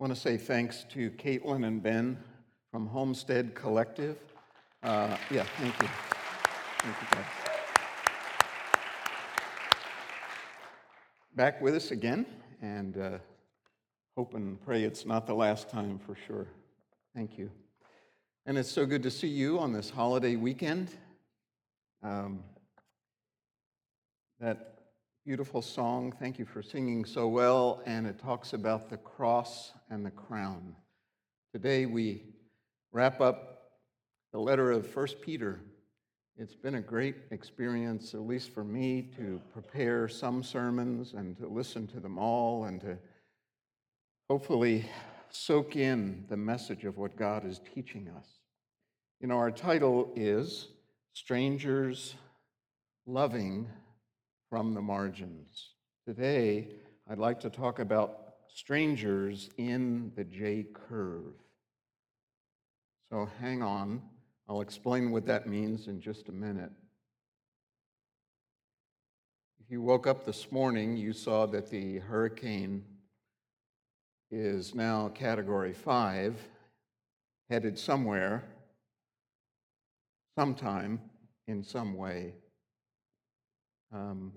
want to say thanks to Caitlin and Ben from Homestead Collective. Uh, yeah, thank you. Thank you, guys. Back with us again, and uh, hope and pray it's not the last time for sure. Thank you. And it's so good to see you on this holiday weekend. Um, that beautiful song, thank you for singing so well, and it talks about the cross and the crown. Today we wrap up the letter of First Peter. It's been a great experience, at least for me, to prepare some sermons and to listen to them all and to hopefully soak in the message of what God is teaching us. You know, our title is Strangers Loving from the Margins. Today, I'd like to talk about strangers in the J curve. So hang on, I'll explain what that means in just a minute. If you woke up this morning, you saw that the hurricane is now category five, headed somewhere sometime in some way. Um,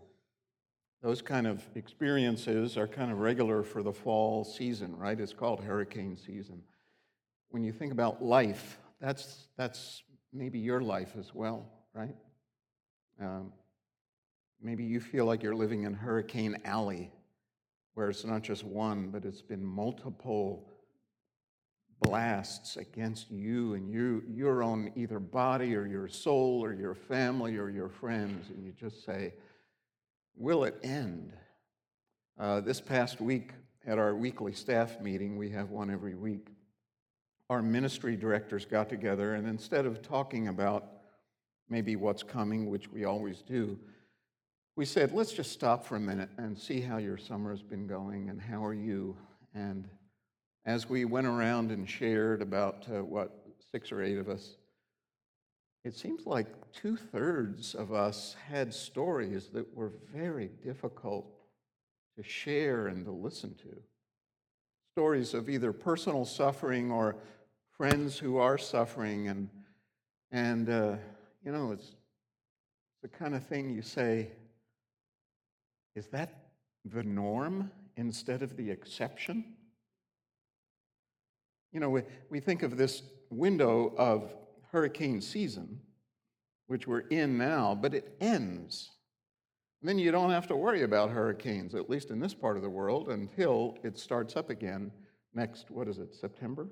those kind of experiences are kind of regular for the fall season, right? It's called hurricane season. When you think about life, that's, that's maybe your life as well, right? Um, maybe you feel like you're living in Hurricane Alley, where it's not just one, but it's been multiple blasts against you and you, your own either body or your soul or your family or your friends, and you just say, Will it end? Uh, this past week at our weekly staff meeting, we have one every week, our ministry directors got together, and instead of talking about maybe what's coming, which we always do, we said, let's just stop for a minute and see how your summer has been going and how are you. And as we went around and shared about uh, what six or eight of us, it seems like two thirds of us had stories that were very difficult to share and to listen to. Stories of either personal suffering or friends who are suffering. And, and uh, you know, it's the kind of thing you say, is that the norm instead of the exception? You know, we, we think of this window of hurricane season, which we're in now, but it ends. And then you don't have to worry about hurricanes, at least in this part of the world, until it starts up again next, what is it, September?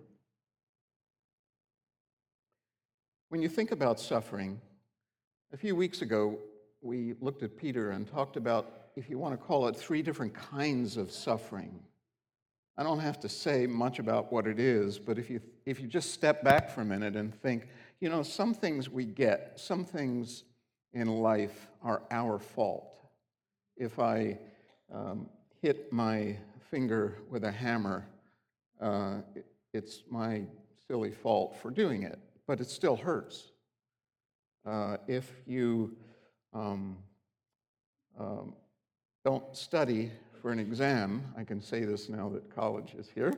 When you think about suffering, a few weeks ago, we looked at Peter and talked about, if you want to call it, three different kinds of suffering. I don't have to say much about what it is, but if you, if you just step back for a minute and think, you know, some things we get, some things in life are our fault. If I um, hit my finger with a hammer, uh, it's my silly fault for doing it, but it still hurts. Uh, if you um, um, don't study for an exam. I can say this now that college is here.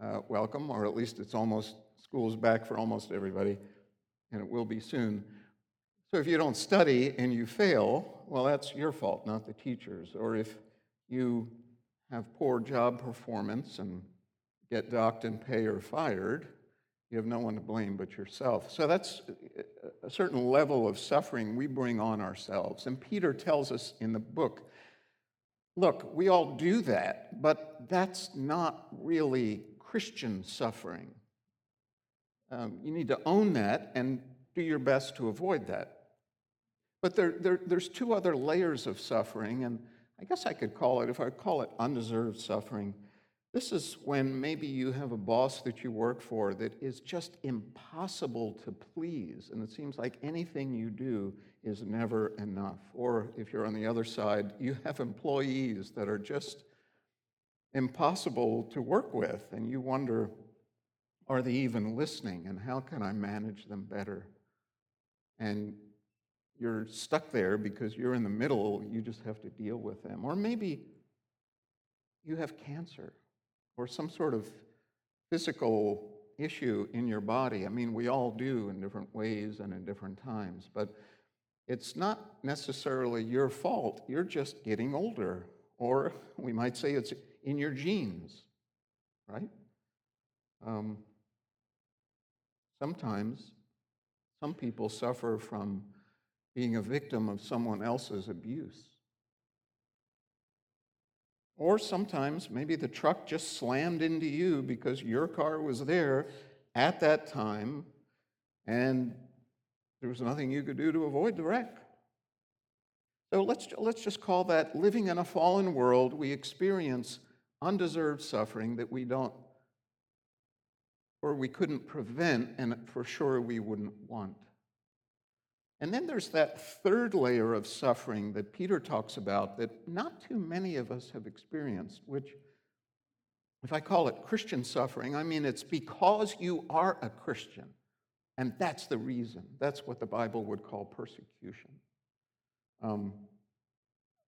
Uh, welcome, or at least it's almost, school's back for almost everybody, and it will be soon. So if you don't study and you fail, well, that's your fault, not the teacher's. Or if you have poor job performance and get docked and pay or fired, you have no one to blame but yourself. So that's a certain level of suffering we bring on ourselves. And Peter tells us in the book Look, we all do that, but that's not really Christian suffering. Um, you need to own that and do your best to avoid that. But there, there, there's two other layers of suffering, and I guess I could call it, if I call it undeserved suffering, this is when maybe you have a boss that you work for that is just impossible to please, and it seems like anything you do is never enough. Or if you're on the other side, you have employees that are just impossible to work with, and you wonder, are they even listening, and how can I manage them better? And you're stuck there because you're in the middle, you just have to deal with them. Or maybe you have cancer or some sort of physical issue in your body. I mean, we all do in different ways and in different times, but it's not necessarily your fault. You're just getting older. Or we might say it's in your genes, right? Um, sometimes some people suffer from being a victim of someone else's abuse. Or sometimes maybe the truck just slammed into you because your car was there at that time and there was nothing you could do to avoid the wreck. So let's, let's just call that living in a fallen world. We experience undeserved suffering that we don't, or we couldn't prevent, and for sure we wouldn't want. And then there's that third layer of suffering that Peter talks about that not too many of us have experienced, which, if I call it Christian suffering, I mean it's because you are a Christian. And that's the reason. That's what the Bible would call persecution. Um,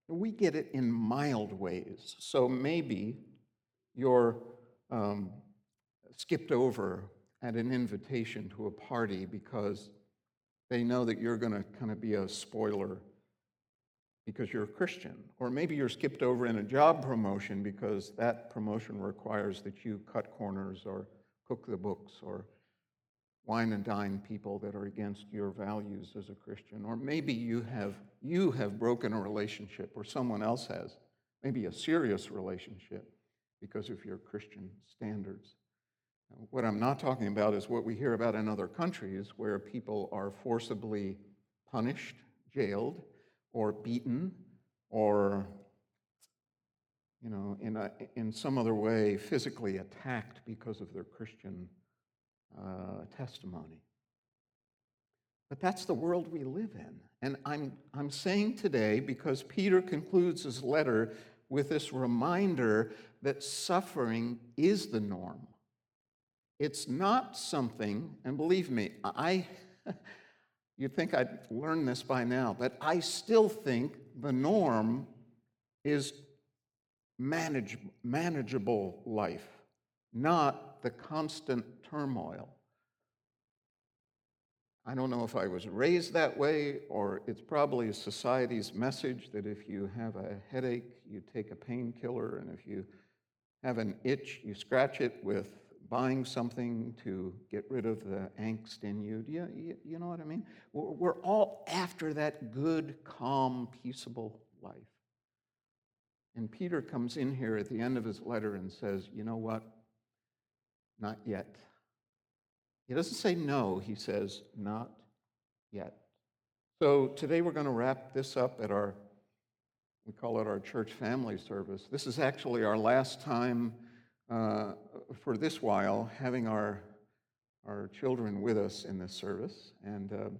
we get it in mild ways. So maybe you're um, skipped over at an invitation to a party because they know that you're going to kind of be a spoiler because you're a Christian. Or maybe you're skipped over in a job promotion because that promotion requires that you cut corners or cook the books or wine and dine people that are against your values as a Christian. Or maybe you have, you have broken a relationship or someone else has, maybe a serious relationship because of your Christian standards. What I'm not talking about is what we hear about in other countries where people are forcibly punished, jailed, or beaten, or you know, in, a, in some other way physically attacked because of their Christian uh, testimony. But that's the world we live in. And I'm, I'm saying today, because Peter concludes his letter with this reminder that suffering is the norm. It's not something, and believe me, I, you'd think I'd learn this by now, but I still think the norm is manage, manageable life, not the constant turmoil. I don't know if I was raised that way, or it's probably society's message that if you have a headache, you take a painkiller, and if you have an itch, you scratch it with buying something to get rid of the angst in you. Do you, you, know what I mean? We're, we're all after that good, calm, peaceable life. And Peter comes in here at the end of his letter and says, You know what? Not yet. He doesn't say no, he says, Not yet. So today we're going to wrap this up at our, we call it our church family service. This is actually our last time uh, for this while having our, our children with us in this service. And uh,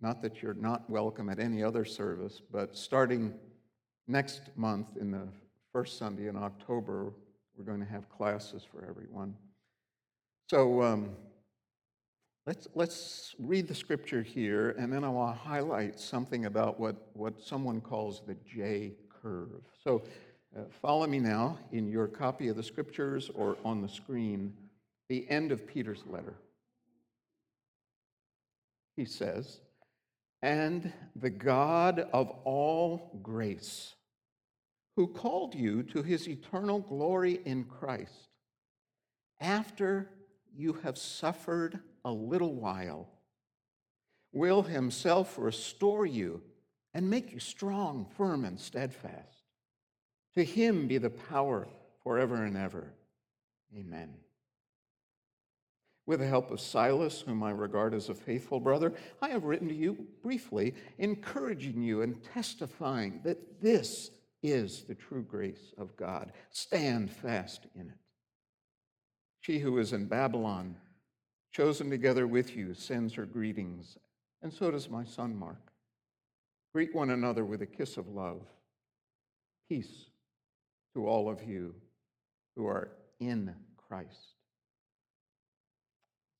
not that you're not welcome at any other service, but starting next month in the first Sunday in October, we're going to have classes for everyone. So um, let's, let's read the scripture here, and then I want to highlight something about what, what someone calls the J curve. So uh, follow me now in your copy of the scriptures or on the screen, the end of Peter's letter. He says, And the God of all grace, who called you to his eternal glory in Christ, after you have suffered a little while, will himself restore you and make you strong, firm, and steadfast. To him be the power forever and ever. Amen. With the help of Silas, whom I regard as a faithful brother, I have written to you briefly, encouraging you and testifying that this is the true grace of God. Stand fast in it. She who is in Babylon, chosen together with you, sends her greetings, and so does my son Mark. Greet one another with a kiss of love. Peace to all of you who are in Christ.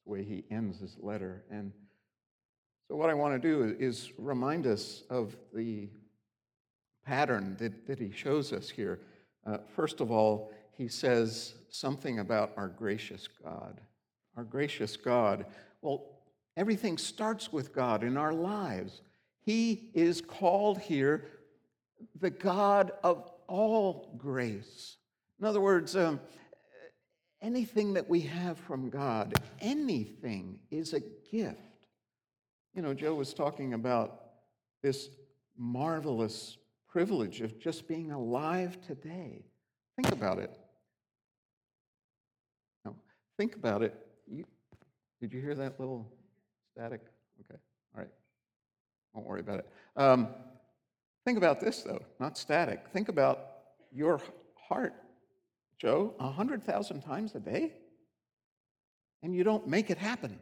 the way he ends his letter. And so, what I want to do is remind us of the pattern that, that he shows us here. Uh, first of all, he says something about our gracious God. Our gracious God. Well, everything starts with God in our lives. He is called here the God of all grace. In other words, um, anything that we have from God, anything is a gift. You know, Joe was talking about this marvelous privilege of just being alive today. Think about it. No, think about it. You, did you hear that little static? Okay, all right. Don't worry about it. Um, think about this, though, not static. Think about your heart, Joe, 100,000 times a day, and you don't make it happen.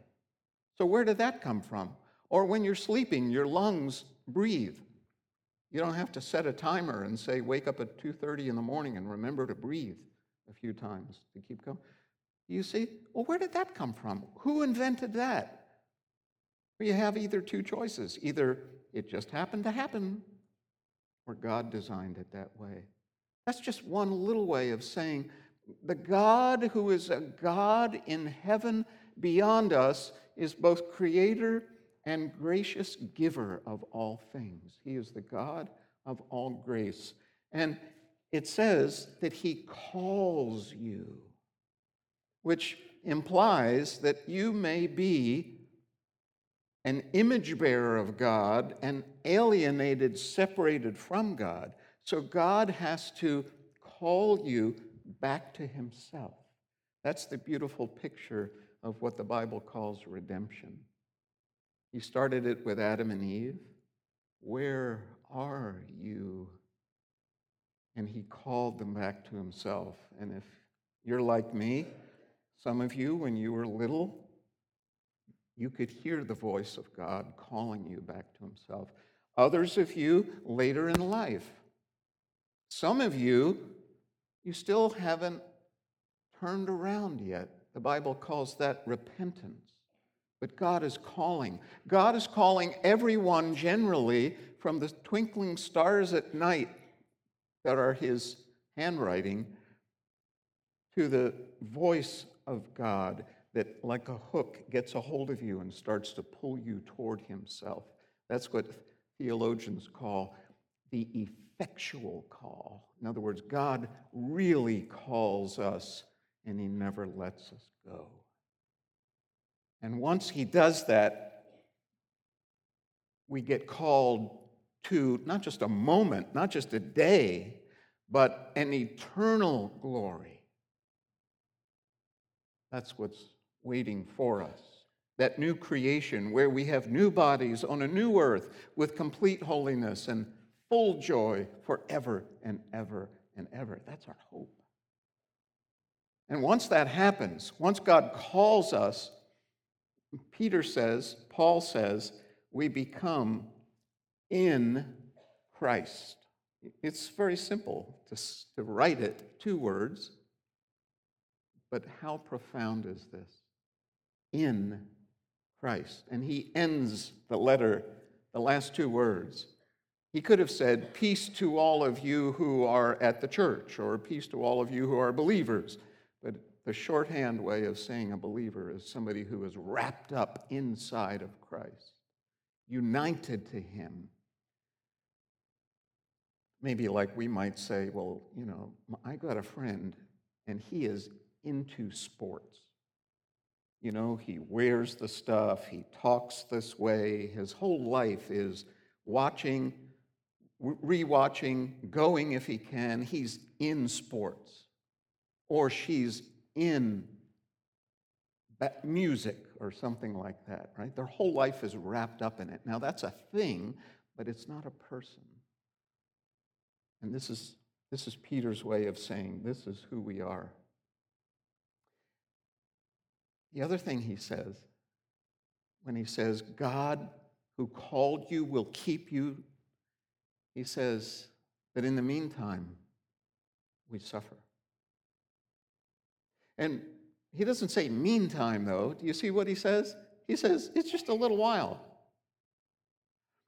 So, where did that come from? Or when you're sleeping, your lungs breathe. You don't have to set a timer and say, wake up at 2.30 in the morning and remember to breathe a few times to keep going. You see, well, where did that come from? Who invented that? Well, you have either two choices. Either it just happened to happen, or God designed it that way. That's just one little way of saying the God who is a God in heaven beyond us is both creator and gracious giver of all things. He is the God of all grace. And it says that he calls you, which implies that you may be an image bearer of God and alienated, separated from God. So God has to call you back to himself. That's the beautiful picture of what the Bible calls redemption. He started it with Adam and Eve. Where are you? And he called them back to himself. And if you're like me, some of you, when you were little, you could hear the voice of God calling you back to himself. Others of you later in life. Some of you, you still haven't turned around yet. The Bible calls that repentance. But God is calling. God is calling everyone generally from the twinkling stars at night that are his handwriting to the voice of God that, like a hook, gets a hold of you and starts to pull you toward himself. That's what theologians call the effectual call. In other words, God really calls us and he never lets us go. And once he does that, we get called to not just a moment, not just a day, but an eternal glory. That's what's waiting for us. That new creation where we have new bodies on a new earth with complete holiness and full joy forever and ever and ever. That's our hope. And once that happens, once God calls us Peter says, Paul says, we become in Christ. It's very simple to, to write it, two words, but how profound is this? In Christ. And he ends the letter, the last two words. He could have said, Peace to all of you who are at the church, or peace to all of you who are believers. But the shorthand way of saying a believer is somebody who is wrapped up inside of Christ, united to Him. Maybe like we might say, well, you know, I got a friend and he is into sports. You know, he wears the stuff, he talks this way, his whole life is watching, rewatching, going if he can. He's in sports. Or she's in music or something like that, right? Their whole life is wrapped up in it. Now, that's a thing, but it's not a person. And this is, this is Peter's way of saying this is who we are. The other thing he says, when he says, God who called you will keep you, he says that in the meantime, we suffer. And he doesn't say meantime, though. Do you see what he says? He says it's just a little while.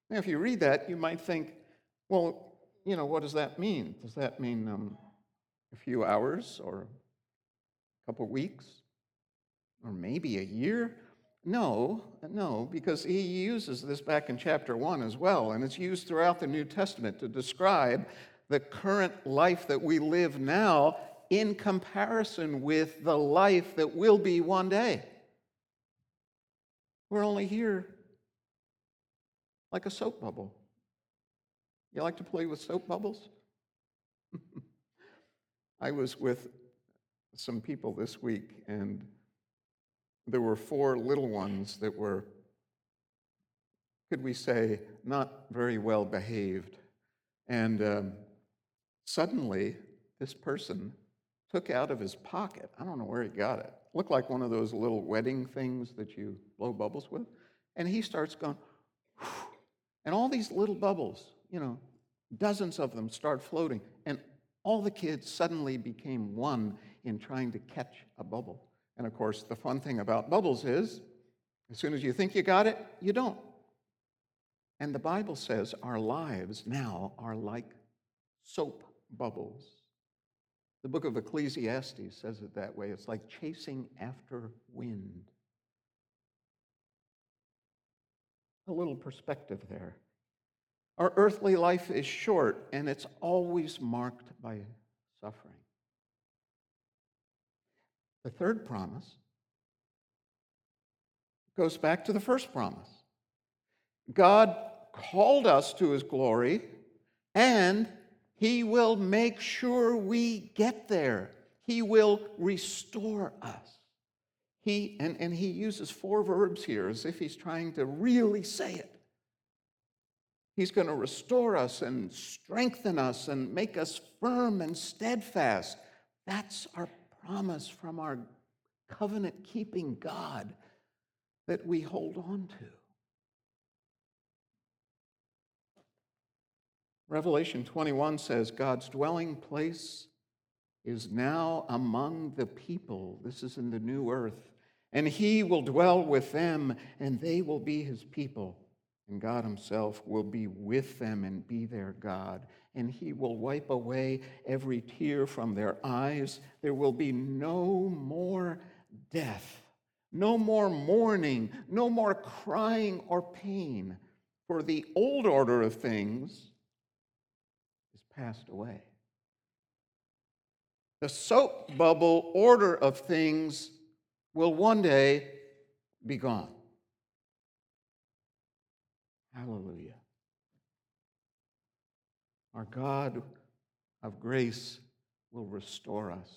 Now, if you read that, you might think, well, you know, what does that mean? Does that mean um, a few hours or a couple weeks or maybe a year. No, no, because he uses this back in chapter 1 as well, and it's used throughout the New Testament to describe the current life that we live now in comparison with the life that will be one day. We're only here like a soap bubble. You like to play with soap bubbles? I was with some people this week, and there were four little ones that were, could we say, not very well behaved. And um, suddenly, this person took out of his pocket, I don't know where he got it, looked like one of those little wedding things that you blow bubbles with. And he starts going, and all these little bubbles, you know, dozens of them start floating. And all the kids suddenly became one in trying to catch a bubble. And of course, the fun thing about bubbles is as soon as you think you got it, you don't. And the Bible says our lives now are like soap bubbles. The book of Ecclesiastes says it that way. It's like chasing after wind. A little perspective there. Our earthly life is short and it's always marked by suffering. The third promise goes back to the first promise. God called us to his glory, and he will make sure we get there. He will restore us. He, and, and he uses four verbs here as if he's trying to really say it. He's going to restore us and strengthen us and make us firm and steadfast. That's our promise from our covenant keeping God that we hold on to. Revelation 21 says God's dwelling place is now among the people. This is in the new earth. And he will dwell with them, and they will be his people. And God himself will be with them and be their God. And he will wipe away every tear from their eyes. There will be no more death, no more mourning, no more crying or pain. For the old order of things is passed away. The soap bubble order of things will one day be gone. Hallelujah. Our God of grace will restore us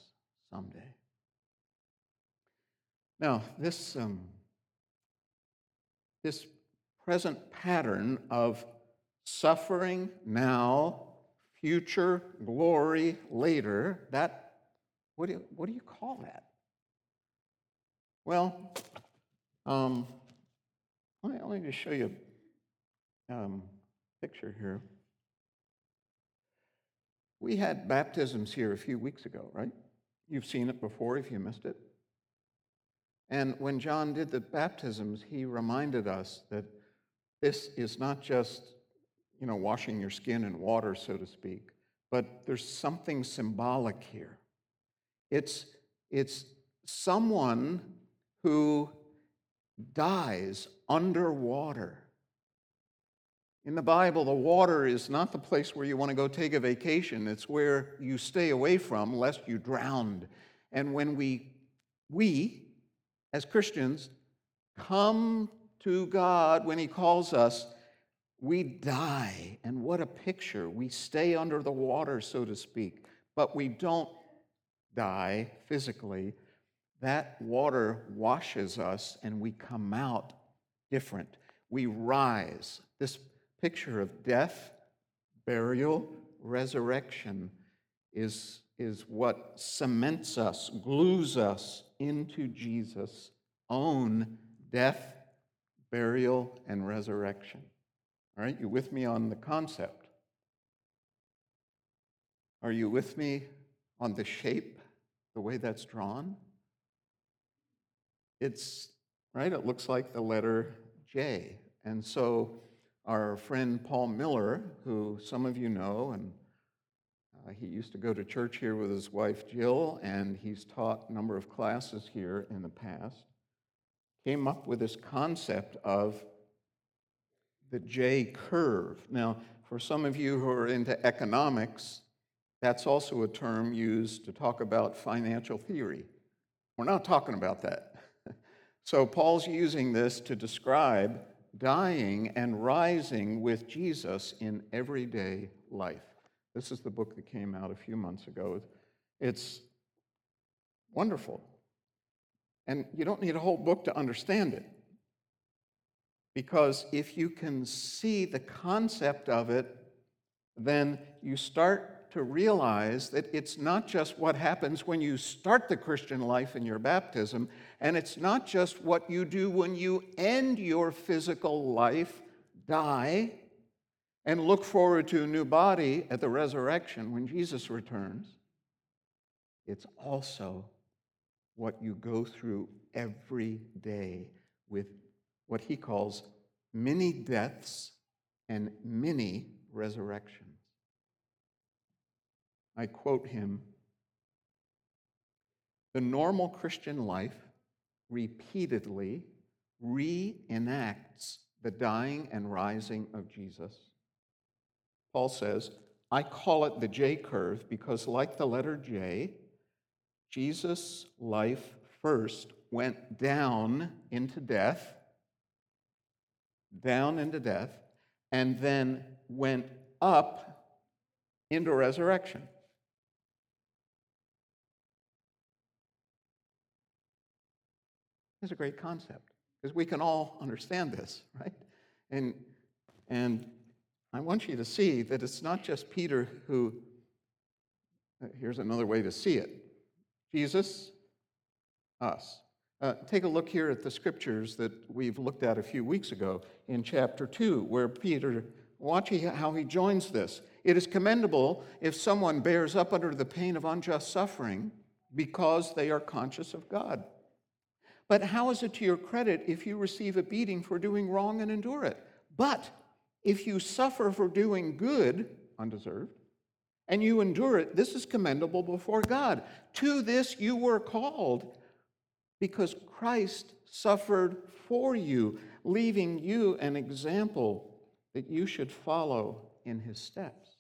someday. Now, this, um, this present pattern of suffering now, future glory later, that, what do you, what do you call that? Well, um, let, me, let me just show you um, picture here. We had baptisms here a few weeks ago, right? You've seen it before if you missed it. And when John did the baptisms, he reminded us that this is not just, you know, washing your skin in water, so to speak, but there's something symbolic here. It's, it's someone who dies underwater in the Bible, the water is not the place where you want to go take a vacation. It's where you stay away from lest you drown. And when we, we as Christians, come to God when He calls us, we die. And what a picture. We stay under the water, so to speak, but we don't die physically. That water washes us and we come out different. We rise. This picture of death, burial, resurrection is, is what cements us, glues us into Jesus' own death, burial, and resurrection. All right, you with me on the concept? Are you with me on the shape, the way that's drawn? It's, right, it looks like the letter J. And so our friend Paul Miller, who some of you know, and Uh, he used to go to church here with his wife Jill, and he's taught a number of classes here in the past. Came up with this concept of the J curve. Now, for some of you who are into economics, that's also a term used to talk about financial theory. We're not talking about that. so, Paul's using this to describe dying and rising with Jesus in everyday life. This is the book that came out a few months ago. It's wonderful. And you don't need a whole book to understand it. Because if you can see the concept of it, then you start to realize that it's not just what happens when you start the Christian life in your baptism, and it's not just what you do when you end your physical life, die, and look forward to a new body at the resurrection when Jesus returns. It's also what you go through every day with what he calls many deaths and many resurrections. I quote him The normal Christian life repeatedly reenacts the dying and rising of Jesus. Paul says, I call it the J curve because, like the letter J, Jesus' life first went down into death, down into death, and then went up into resurrection. It's a great concept because we can all understand this, right? And, and I want you to see that it's not just Peter who, uh, here's another way to see it Jesus, us. Uh, take a look here at the scriptures that we've looked at a few weeks ago in chapter 2, where Peter, watch how he joins this. It is commendable if someone bears up under the pain of unjust suffering because they are conscious of God. But how is it to your credit if you receive a beating for doing wrong and endure it? But if you suffer for doing good, undeserved, and you endure it, this is commendable before God. To this you were called because Christ suffered for you, leaving you an example that you should follow in his steps.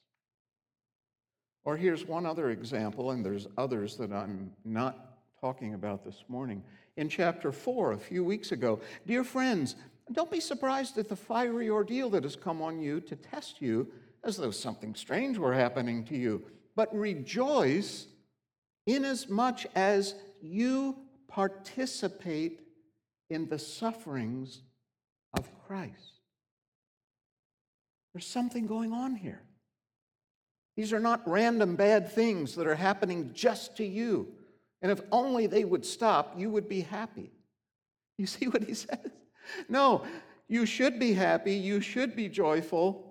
Or here's one other example, and there's others that I'm not talking about this morning in chapter 4 a few weeks ago. Dear friends, don't be surprised at the fiery ordeal that has come on you to test you as though something strange were happening to you, but rejoice inasmuch as you participate in the sufferings of Christ. There's something going on here. These are not random bad things that are happening just to you. And if only they would stop, you would be happy. You see what he says? No, you should be happy, you should be joyful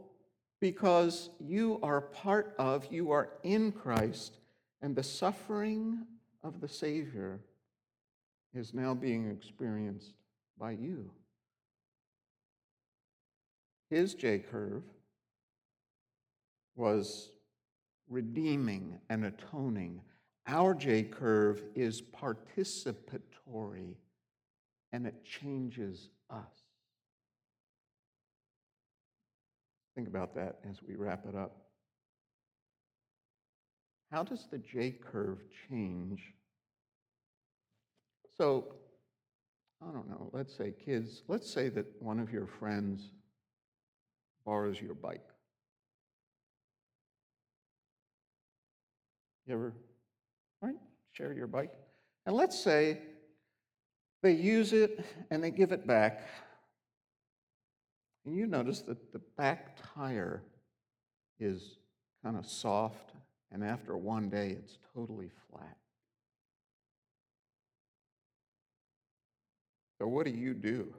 because you are part of, you are in Christ, and the suffering of the Savior is now being experienced by you. His J curve was redeeming and atoning our J curve is participatory and it changes us. Think about that as we wrap it up. How does the J curve change? So, I don't know, let's say, kids, let's say that one of your friends borrows your bike. You ever? Share your bike. And let's say they use it and they give it back. And you notice that the back tire is kind of soft, and after one day, it's totally flat. So, what do you do?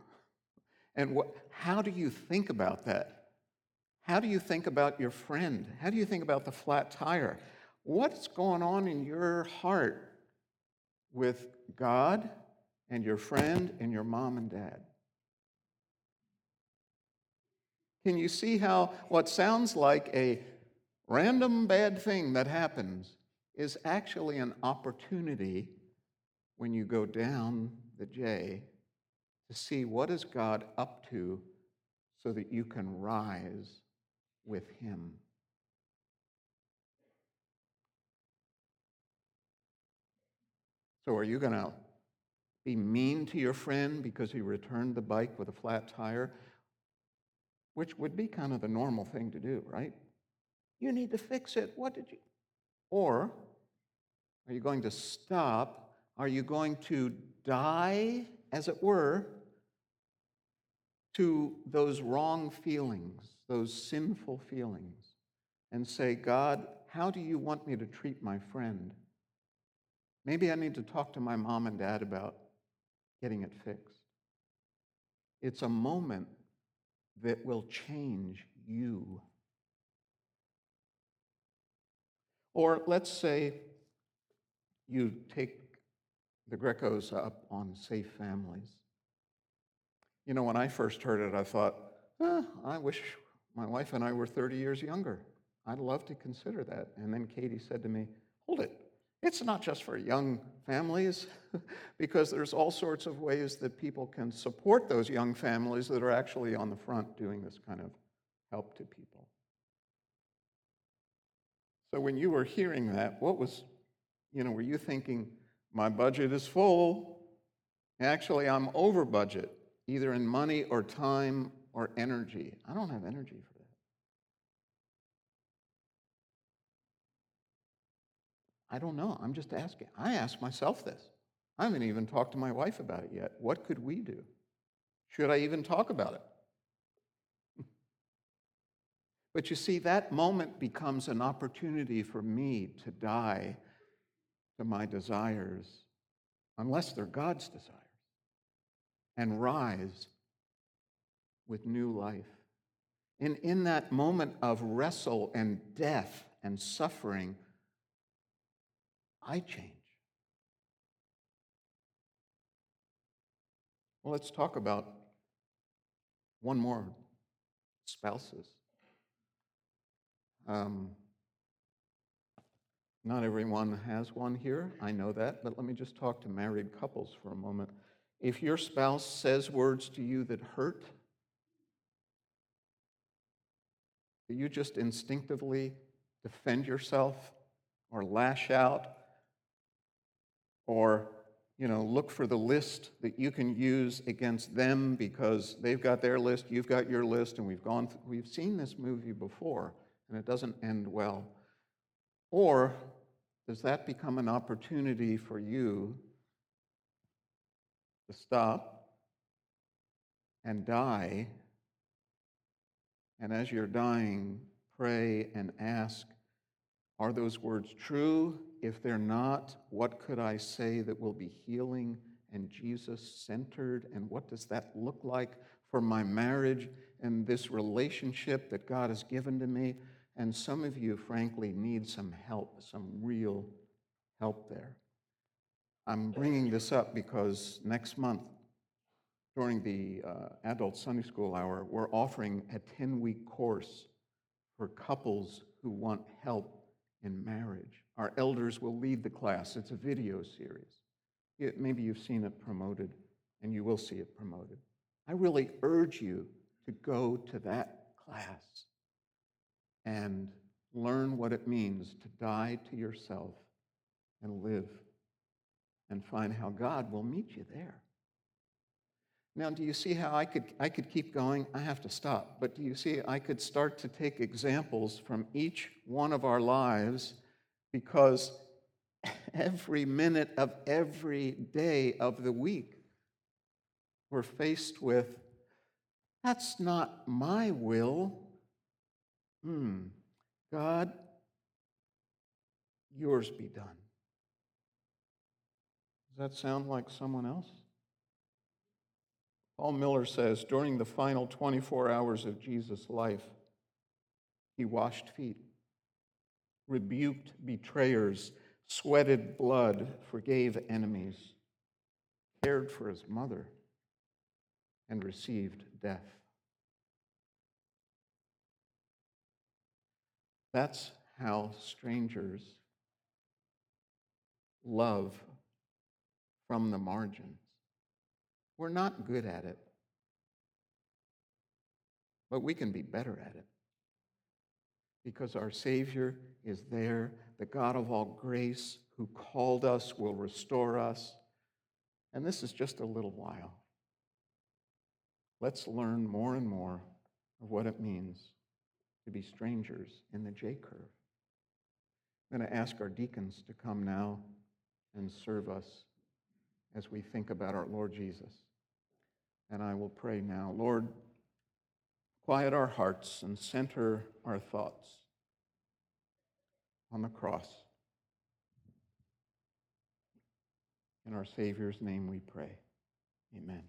And what, how do you think about that? How do you think about your friend? How do you think about the flat tire? What's going on in your heart with God and your friend and your mom and dad? Can you see how what sounds like a random bad thing that happens is actually an opportunity when you go down the J to see what is God up to so that you can rise with him. So are you going to be mean to your friend because he returned the bike with a flat tire? Which would be kind of the normal thing to do, right? You need to fix it. What did you? Or are you going to stop? Are you going to die, as it were, to those wrong feelings, those sinful feelings, and say, God, how do you want me to treat my friend? Maybe I need to talk to my mom and dad about getting it fixed. It's a moment that will change you. Or let's say you take the Grecos up on safe families. You know, when I first heard it, I thought, eh, I wish my wife and I were 30 years younger. I'd love to consider that. And then Katie said to me, Hold it. It's not just for young families, because there's all sorts of ways that people can support those young families that are actually on the front doing this kind of help to people. So when you were hearing that, what was, you know, were you thinking, my budget is full? Actually, I'm over budget, either in money or time or energy. I don't have energy I don't know. I'm just asking. I ask myself this. I haven't even talked to my wife about it yet. What could we do? Should I even talk about it? but you see, that moment becomes an opportunity for me to die to my desires, unless they're God's desires, and rise with new life. And in that moment of wrestle and death and suffering, I change. Well, let's talk about one more spouses. Um, not everyone has one here, I know that, but let me just talk to married couples for a moment. If your spouse says words to you that hurt, do you just instinctively defend yourself or lash out or you know look for the list that you can use against them because they've got their list you've got your list and we've gone th- we've seen this movie before and it doesn't end well. Or does that become an opportunity for you to stop and die? And as you're dying pray and ask are those words true if they're not, what could I say that will be healing and Jesus centered? And what does that look like for my marriage and this relationship that God has given to me? And some of you, frankly, need some help, some real help there. I'm bringing this up because next month, during the uh, adult Sunday school hour, we're offering a 10 week course for couples who want help in marriage. Our elders will lead the class. It's a video series. It, maybe you've seen it promoted, and you will see it promoted. I really urge you to go to that class and learn what it means to die to yourself and live and find how God will meet you there. Now, do you see how I could, I could keep going? I have to stop. But do you see, I could start to take examples from each one of our lives because every minute of every day of the week, we're faced with that's not my will. Hmm. God, yours be done. Does that sound like someone else? Paul Miller says during the final 24 hours of Jesus' life, he washed feet, rebuked betrayers, sweated blood, forgave enemies, cared for his mother, and received death. That's how strangers love from the margins. We're not good at it, but we can be better at it because our Savior is there, the God of all grace who called us will restore us. And this is just a little while. Let's learn more and more of what it means to be strangers in the J curve. I'm going to ask our deacons to come now and serve us as we think about our Lord Jesus. And I will pray now. Lord, quiet our hearts and center our thoughts on the cross. In our Savior's name we pray. Amen.